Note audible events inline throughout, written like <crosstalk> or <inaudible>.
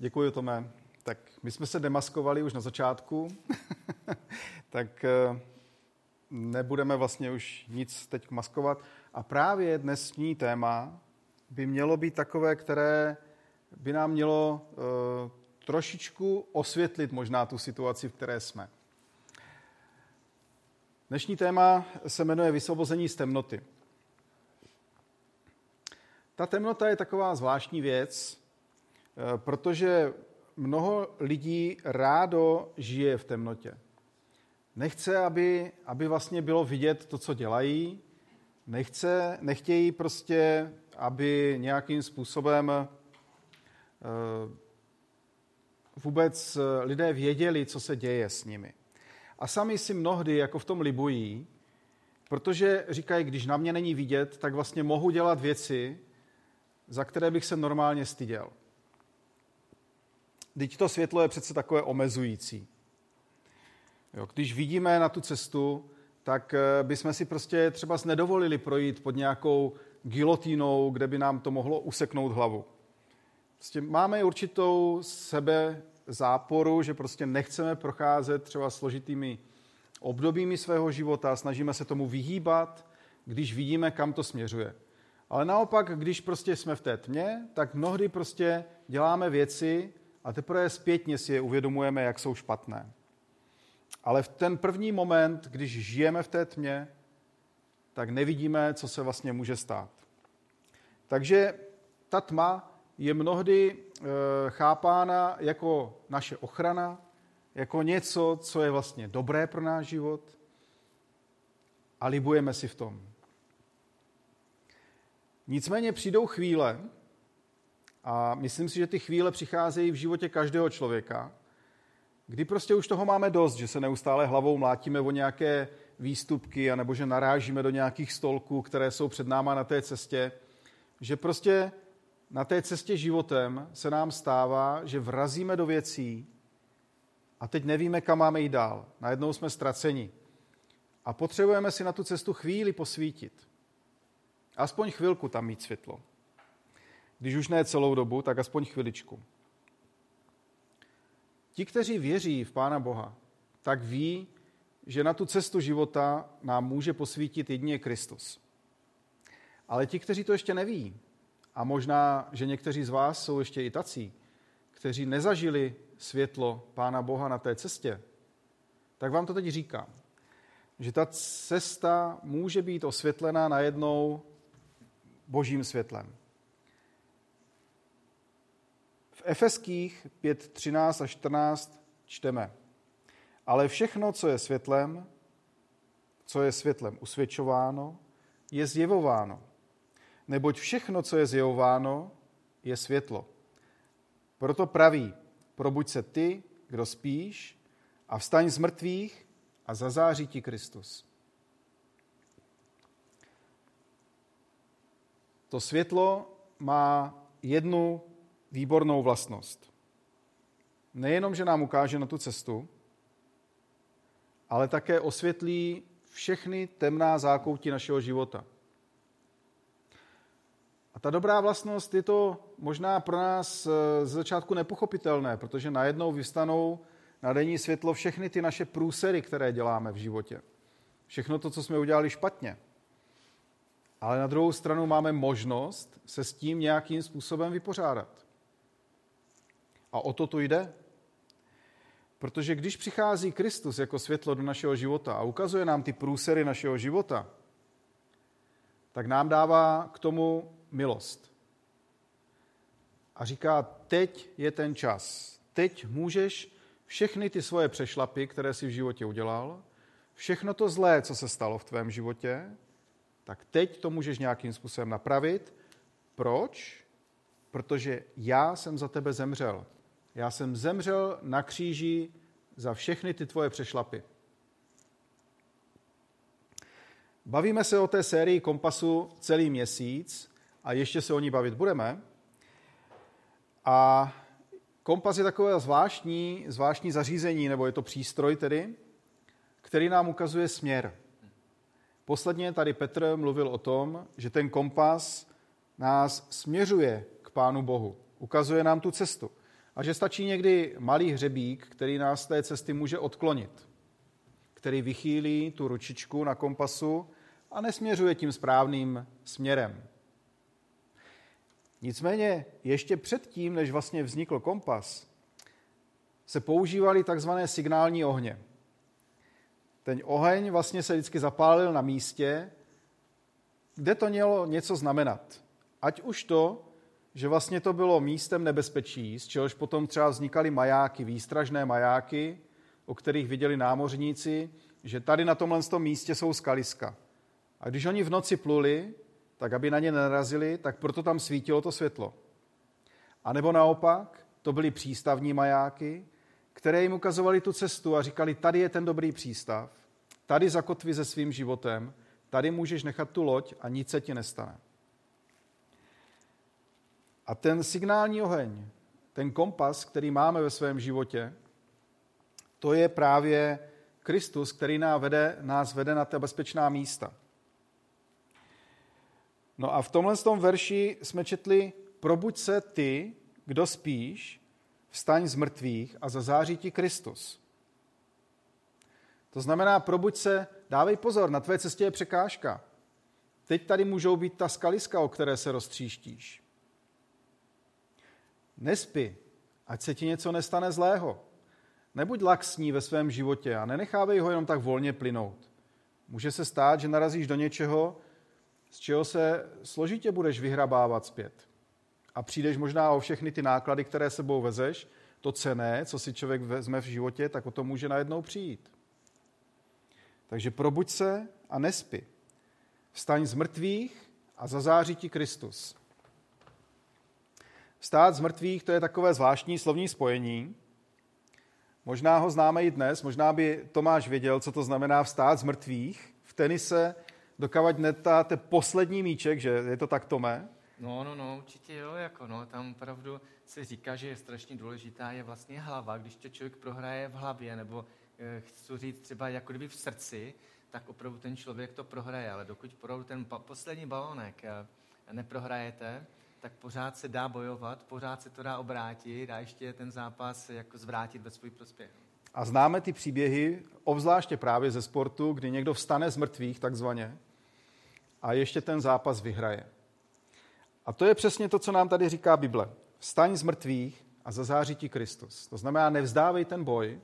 Děkuji, Tome. Tak my jsme se demaskovali už na začátku, <laughs> tak eh, nebudeme vlastně už nic teď maskovat. A právě dnesní téma by mělo být takové, které by nám mělo uh, trošičku osvětlit možná tu situaci, v které jsme. Dnešní téma se jmenuje Vysvobození z temnoty. Ta temnota je taková zvláštní věc, protože mnoho lidí rádo žije v temnotě. Nechce, aby, aby vlastně bylo vidět to, co dělají. Nechce, nechtějí prostě, aby nějakým způsobem eh, vůbec lidé věděli, co se děje s nimi. A sami si mnohdy jako v tom libují, protože říkají, když na mě není vidět, tak vlastně mohu dělat věci, za které bych se normálně styděl. Teď to světlo je přece takové omezující. Jo, když vidíme na tu cestu, tak eh, bychom si prostě třeba nedovolili projít pod nějakou gilotínou, kde by nám to mohlo useknout hlavu. Prostě máme určitou sebe záporu, že prostě nechceme procházet třeba složitými obdobími svého života, snažíme se tomu vyhýbat, když vidíme, kam to směřuje. Ale naopak, když prostě jsme v té tmě, tak mnohdy prostě děláme věci a teprve zpětně si je uvědomujeme, jak jsou špatné. Ale v ten první moment, když žijeme v té tmě, tak nevidíme, co se vlastně může stát. Takže ta tma je mnohdy e, chápána jako naše ochrana, jako něco, co je vlastně dobré pro náš život a libujeme si v tom. Nicméně přijdou chvíle, a myslím si, že ty chvíle přicházejí v životě každého člověka, kdy prostě už toho máme dost, že se neustále hlavou mlátíme o nějaké výstupky, anebo že narážíme do nějakých stolků, které jsou před náma na té cestě, že prostě na té cestě životem se nám stává, že vrazíme do věcí a teď nevíme, kam máme jít dál. Najednou jsme ztraceni. A potřebujeme si na tu cestu chvíli posvítit. Aspoň chvilku tam mít světlo. Když už ne celou dobu, tak aspoň chviličku. Ti, kteří věří v Pána Boha, tak ví, že na tu cestu života nám může posvítit jedině Kristus. Ale ti, kteří to ještě neví, a možná, že někteří z vás jsou ještě i tací, kteří nezažili světlo Pána Boha na té cestě, tak vám to teď říkám, že ta cesta může být osvětlená najednou božím světlem. V Efeských 5, 13 a 14 čteme, ale všechno, co je světlem, co je světlem usvědčováno, je zjevováno. Neboť všechno, co je zjevováno, je světlo. Proto praví, probuď se ty, kdo spíš, a vstaň z mrtvých a zazáří ti Kristus. To světlo má jednu výbornou vlastnost. Nejenom, že nám ukáže na tu cestu, ale také osvětlí všechny temná zákoutí našeho života. A ta dobrá vlastnost je to možná pro nás eh, z začátku nepochopitelné, protože najednou vystanou na denní světlo všechny ty naše průsery, které děláme v životě. Všechno to, co jsme udělali špatně. Ale na druhou stranu máme možnost se s tím nějakým způsobem vypořádat. A o to tu jde. Protože když přichází Kristus jako světlo do našeho života a ukazuje nám ty průsery našeho života, tak nám dává k tomu milost. A říká, teď je ten čas. Teď můžeš všechny ty svoje přešlapy, které si v životě udělal, všechno to zlé, co se stalo v tvém životě, tak teď to můžeš nějakým způsobem napravit. Proč? Protože já jsem za tebe zemřel. Já jsem zemřel na kříži za všechny ty tvoje přešlapy. Bavíme se o té sérii Kompasu celý měsíc a ještě se o ní bavit budeme. A kompas je takové zvláštní, zvláštní zařízení, nebo je to přístroj tedy, který nám ukazuje směr. Posledně tady Petr mluvil o tom, že ten kompas nás směřuje k Pánu Bohu. Ukazuje nám tu cestu. A že stačí někdy malý hřebík, který nás z té cesty může odklonit, který vychýlí tu ručičku na kompasu a nesměřuje tím správným směrem. Nicméně ještě předtím, než vlastně vznikl kompas, se používaly takzvané signální ohně. Ten oheň vlastně se vždycky zapálil na místě, kde to mělo něco znamenat. Ať už to, že vlastně to bylo místem nebezpečí, z čehož potom třeba vznikaly majáky, výstražné majáky, o kterých viděli námořníci, že tady na tomhle místě jsou skaliska. A když oni v noci pluli, tak aby na ně nenarazili, tak proto tam svítilo to světlo. A nebo naopak, to byly přístavní majáky, které jim ukazovali tu cestu a říkali, tady je ten dobrý přístav, tady zakotvi se svým životem, tady můžeš nechat tu loď a nic se ti nestane. A ten signální oheň, ten kompas, který máme ve svém životě, to je právě Kristus, který nás vede, nás vede na ta bezpečná místa. No a v tomhle tom verši jsme četli, probuď se ty, kdo spíš, vstaň z mrtvých a zazáří ti Kristus. To znamená, probuď se, dávej pozor, na tvé cestě je překážka. Teď tady můžou být ta skaliska, o které se roztříštíš. Nespy, ať se ti něco nestane zlého. Nebuď laxní ve svém životě a nenechávej ho jenom tak volně plynout. Může se stát, že narazíš do něčeho, z čeho se složitě budeš vyhrabávat zpět. A přijdeš možná o všechny ty náklady, které sebou vezeš, to cené, co si člověk vezme v životě, tak o to může najednou přijít. Takže probuď se a nespy. Vstaň z mrtvých a zazáří ti Kristus. Vstát z mrtvých, to je takové zvláštní slovní spojení. Možná ho známe i dnes, možná by Tomáš věděl, co to znamená vstát z mrtvých. V tenise dokavať netáte poslední míček, že je to tak, Tome? No, no, no, určitě jo, jako no, tam opravdu se říká, že je strašně důležitá je vlastně hlava, když to člověk prohraje v hlavě, nebo e, chci říct třeba jako kdyby v srdci, tak opravdu ten člověk to prohraje, ale dokud opravdu ten poslední balonek e, neprohrajete, tak pořád se dá bojovat, pořád se to dá obrátit a ještě ten zápas jako zvrátit ve svůj prospěch. A známe ty příběhy, obzvláště právě ze sportu, kdy někdo vstane z mrtvých takzvaně a ještě ten zápas vyhraje. A to je přesně to, co nám tady říká Bible. Vstaň z mrtvých a zazáří ti Kristus. To znamená, nevzdávej ten boj.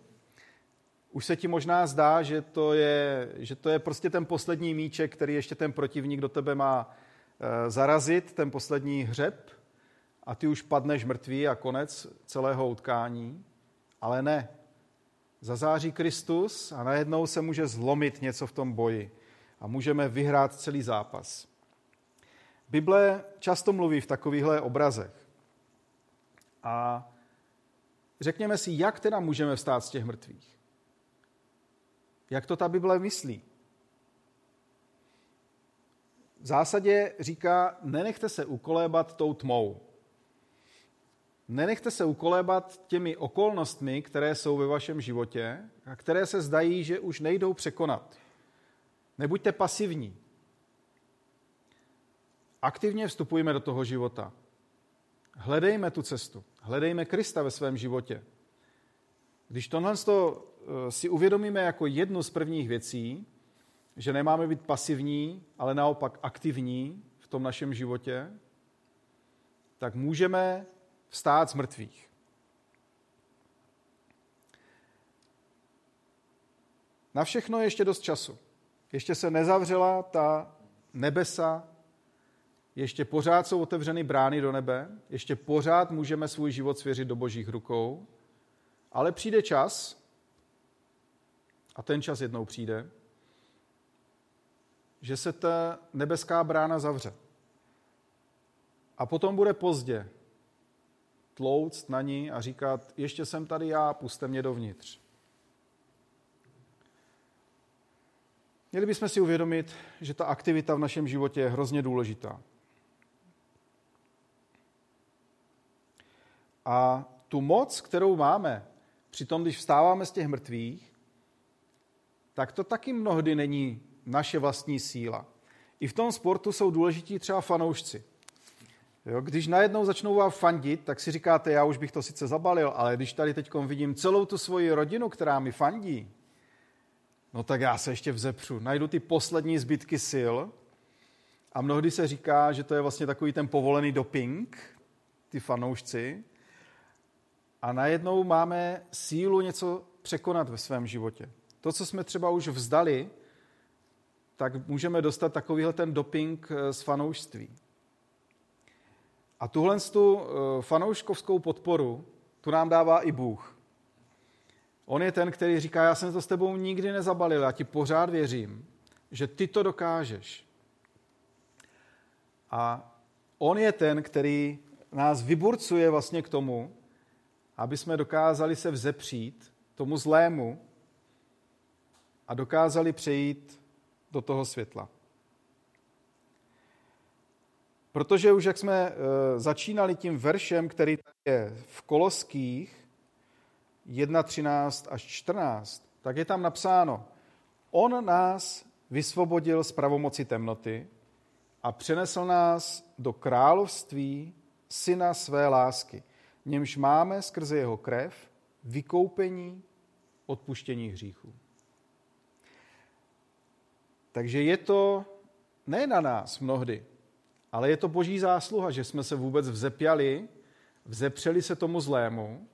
Už se ti možná zdá, že to je, že to je prostě ten poslední míček, který ještě ten protivník do tebe má zarazit ten poslední hřeb a ty už padneš mrtvý a konec celého utkání. Ale ne. Zazáří Kristus a najednou se může zlomit něco v tom boji a můžeme vyhrát celý zápas. Bible často mluví v takovýchhle obrazech. A řekněme si, jak teda můžeme vstát z těch mrtvých? Jak to ta Bible myslí? V zásadě říká, nenechte se ukolébat tou tmou. Nenechte se ukolébat těmi okolnostmi, které jsou ve vašem životě a které se zdají, že už nejdou překonat. Nebuďte pasivní. Aktivně vstupujme do toho života. Hledejme tu cestu. Hledejme Krista ve svém životě. Když tohle eh, si uvědomíme jako jednu z prvních věcí, že nemáme být pasivní, ale naopak aktivní v tom našem životě, tak můžeme vstát z mrtvých. Na všechno je ještě dost času. Ještě se nezavřela ta nebesa, ještě pořád jsou otevřeny brány do nebe, ještě pořád můžeme svůj život svěřit do božích rukou, ale přijde čas, a ten čas jednou přijde, že se ta nebeská brána zavře. A potom bude pozdě tlouct na ní a říkat, ještě jsem tady já, puste mě dovnitř. Měli bychom si uvědomit, že ta aktivita v našem životě je hrozně důležitá. A tu moc, kterou máme, při tom, když vstáváme z těch mrtvých, tak to taky mnohdy není naše vlastní síla. I v tom sportu jsou důležití třeba fanoušci. Jo, když najednou začnou vám fandit, tak si říkáte, já už bych to sice zabalil, ale když tady teď vidím celou tu svoji rodinu, která mi fandí, no tak já se ještě vzepřu. Najdu ty poslední zbytky sil a mnohdy se říká, že to je vlastně takový ten povolený doping, ty fanoušci. A najednou máme sílu něco překonat ve svém životě. To, co jsme třeba už vzdali, tak můžeme dostat takovýhle ten doping eh, z fanoušství. A tuhle tu eh, fanouškovskou podporu, tu nám dává i Bůh. On je ten, který říká, já jsem to s tebou nikdy nezabalil, já ti pořád věřím, že ty to dokážeš. A on je ten, který nás vyburcuje vlastně k tomu, aby jsme dokázali se vzepřít tomu zlému a dokázali přejít do toho světla. Protože už jak jsme eh, začínali tím veršem, který je v Koloských 1.13 až 14, tak je tam napsáno, on nás vysvobodil z pravomoci temnoty a přenesl nás do království syna své lásky, němž máme skrze jeho krev vykoupení odpuštění hříchů. Takže je to ne na nás mnohdy, ale je to boží zásluha, že jsme se vůbec vzepjali, vzepřeli se tomu zlému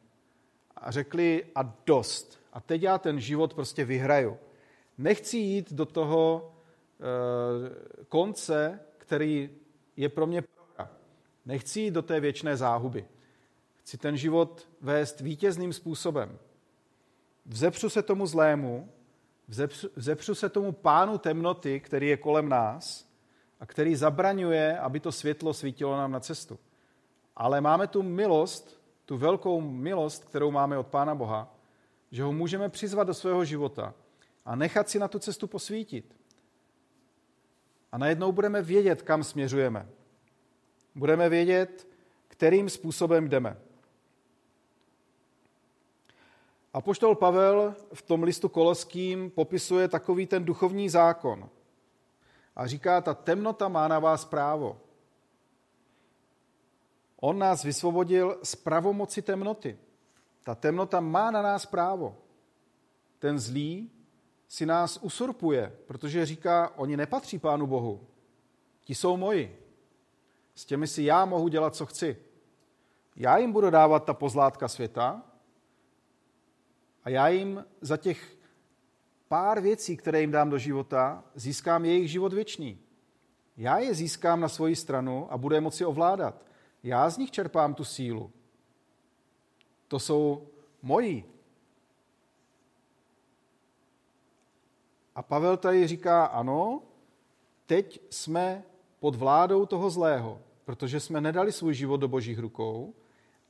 a řekli a dost. A teď já ten život prostě vyhraju. Nechci jít do toho e, konce, který je pro mě prohra. Nechci jít do té věčné záhuby. Chci ten život vést vítězným způsobem. Vzepřu se tomu zlému, vzepřu, se tomu pánu temnoty, který je kolem nás a který zabraňuje, aby to světlo svítilo nám na cestu. Ale máme tu milost, tu velkou milost, kterou máme od Pána Boha, že ho můžeme přizvat do svého života a nechat si na tu cestu posvítit. A najednou budeme vědět, kam směřujeme. Budeme vědět, kterým způsobem jdeme. A poštol Pavel v tom listu koloským popisuje takový ten duchovní zákon. A říká, ta temnota má na vás právo. On nás vysvobodil z pravomoci temnoty. Ta temnota má na nás právo. Ten zlý si nás usurpuje, protože říká, oni nepatří Pánu Bohu. Ti jsou moji. S těmi si já mohu dělat, co chci. Já jim budu dávat ta pozlátka světa já jim za těch pár věcí, které jim dám do života, získám jejich život věčný. Já je získám na svoji stranu a budu je moci ovládat. Já z nich čerpám tu sílu. To jsou moji. A Pavel tady říká, ano, teď jsme pod vládou toho zlého, protože jsme nedali svůj život do božích rukou,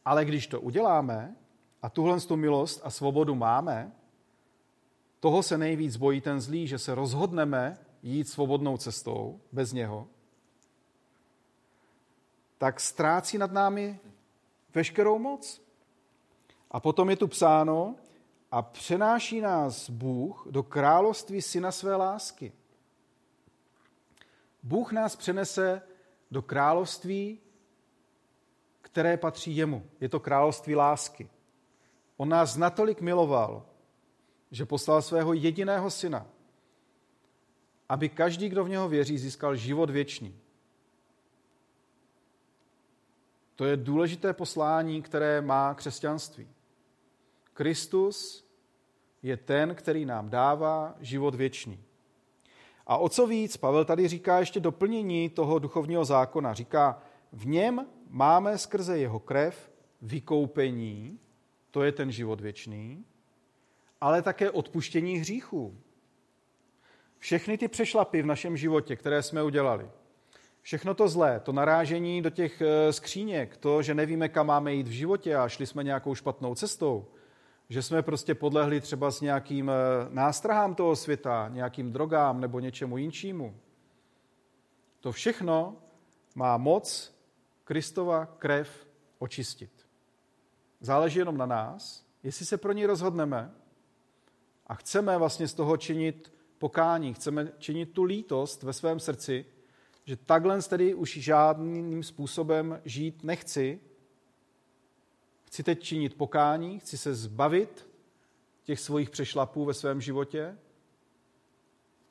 ale když to uděláme a tuhle tu milost a svobodu máme, toho se nejvíc bojí ten zlý, že se rozhodneme jít svobodnou cestou bez něho, tak ztrácí nad námi veškerou moc. A potom je tu psáno, a přenáší nás Bůh do království syna své lásky. Bůh nás přenese do království, které patří jemu. Je to království lásky. On nás natolik miloval, že poslal svého jediného syna, aby každý, kdo v něho věří, získal život věčný. To je důležité poslání, které má křesťanství. Kristus je ten, který nám dává život věčný. A o co víc, Pavel tady říká ještě doplnění toho duchovního zákona. Říká, v něm máme skrze jeho krev vykoupení, to je ten život věčný, ale také odpuštění hříchů. Všechny ty přešlapy v našem životě, které jsme udělali, všechno to zlé, to narážení do těch eh, skříněk, to, že nevíme, kam máme jít v životě a šli jsme nějakou špatnou cestou, že jsme prostě podlehli třeba s nějakým eh, nástrahám toho světa, nějakým drogám nebo něčemu jinčímu. To všechno má moc Kristova krev očistit. Záleží jenom na nás, jestli se pro ní rozhodneme a chceme vlastně z toho činit pokání, chceme činit tu lítost ve svém srdci, že takhle tedy už žádným způsobem žít nechci. Chci teď činit pokání, chci se zbavit těch svých přešlapů ve svém životě,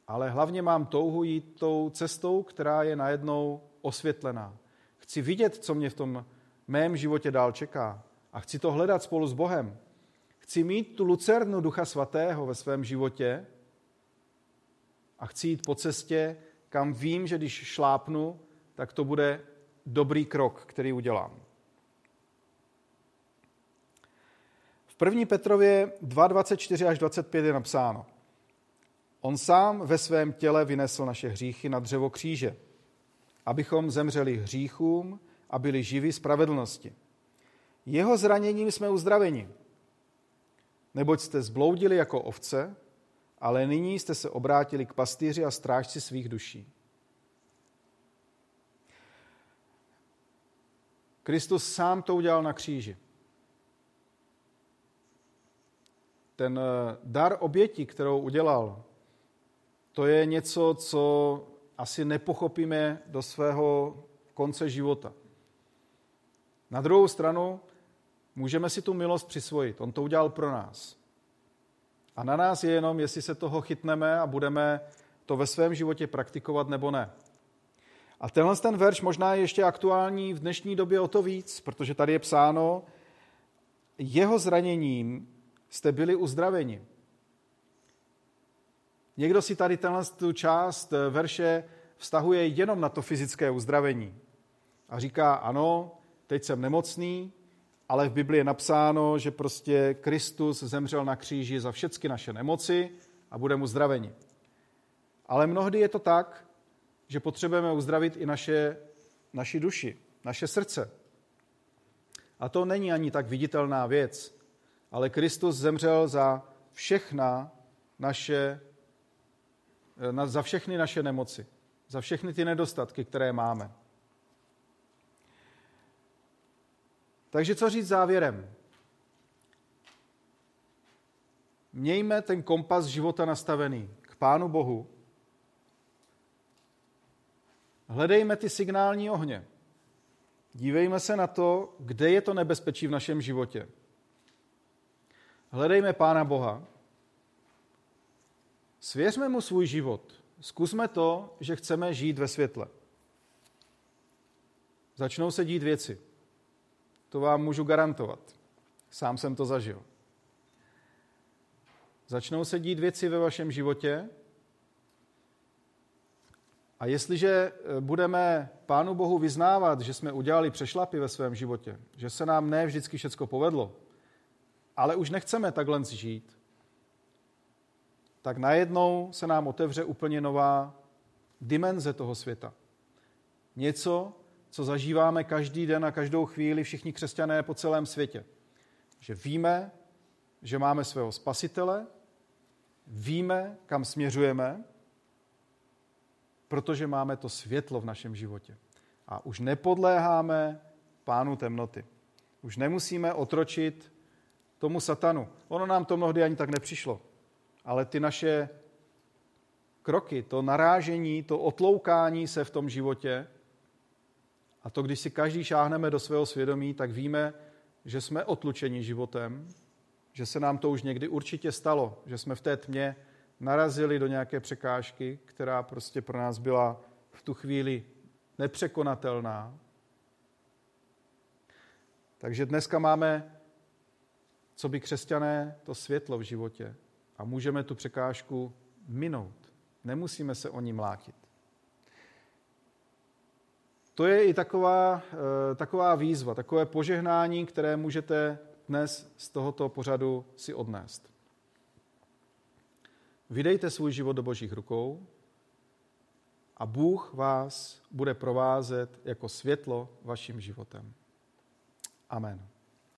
ale hlavně mám touhu jít tou cestou, která je najednou osvětlená. Chci vidět, co mě v tom mém životě dál čeká a chci to hledat spolu s Bohem. Chci mít tu lucernu Ducha Svatého ve svém životě a chci jít po cestě, kam vím, že když šlápnu, tak to bude dobrý krok, který udělám. V 1. Petrově 2.24 až 25 je napsáno. On sám ve svém těle vynesl naše hříchy na dřevo kříže, abychom zemřeli hříchům a byli živi spravedlnosti. Jeho zraněním jsme uzdraveni. Neboť jste zbloudili jako ovce, ale nyní jste se obrátili k pastýři a strážci svých duší. Kristus sám to udělal na kříži. Ten eh, dar oběti, kterou udělal, to je něco, co asi nepochopíme do svého konce života. Na druhou stranu můžeme si tu milost přisvojit. On to udělal pro nás. A na nás je jenom, jestli se toho chytneme a budeme to ve svém životě praktikovat nebo ne. A tenhle ten verš možná je ještě aktuální v dnešní době o to víc, protože tady je psáno, jeho zraněním jste byli uzdraveni. Někdo si tady tenhle tu část verše vztahuje jenom na to fyzické uzdravení. A říká, ano, teď jsem nemocný, ale v Biblii je napsáno, že prostě Kristus zemřel na kříži za všechny naše nemoci a budeme uzdraveni. Ale mnohdy je to tak, že potřebujeme uzdravit i naše, naši duši, naše srdce. A to není ani tak viditelná věc, ale Kristus zemřel za všechna naše, za všechny naše nemoci, za všechny ty nedostatky, které máme. Takže co říct závěrem? Mějme ten kompas života nastavený k Pánu Bohu. Hledejme ty signální ohně. Dívejme se na to, kde je to nebezpečí v našem životě. Hledejme Pána Boha. Svěřme mu svůj život. Zkusme to, že chceme žít ve světle. Začnou se dít věci. To vám můžu garantovat. Sám jsem to zažil. Začnou se dít věci ve vašem životě a jestliže eh, budeme Pánu Bohu vyznávat, že jsme udělali přešlapy ve svém životě, že se nám ne vždycky všechno povedlo, ale už nechceme takhle žít, tak najednou se nám otevře úplně nová dimenze toho světa. Něco, co zažíváme každý den a každou chvíli všichni křesťané po celém světě. Že víme, že máme svého spasitele, víme, kam směřujeme, protože máme to světlo v našem životě. A už nepodléháme pánu temnoty. Už nemusíme otročit tomu satanu. Ono nám to mnohdy ani tak nepřišlo. Ale ty naše kroky, to narážení, to otloukání se v tom životě, a to, když si každý šáhneme do svého svědomí, tak víme, že jsme otlučeni životem, že se nám to už někdy určitě stalo, že jsme v té tmě narazili do nějaké překážky, která prostě pro nás byla v tu chvíli nepřekonatelná. Takže dneska máme, co by křesťané, to světlo v životě a můžeme tu překážku minout. Nemusíme se o ní mlátit. To je i taková, eh, taková výzva, takové požehnání, které můžete dnes z tohoto pořadu si odnést. Vydejte svůj život do božích rukou a Bůh vás bude provázet jako světlo vaším životem. Amen.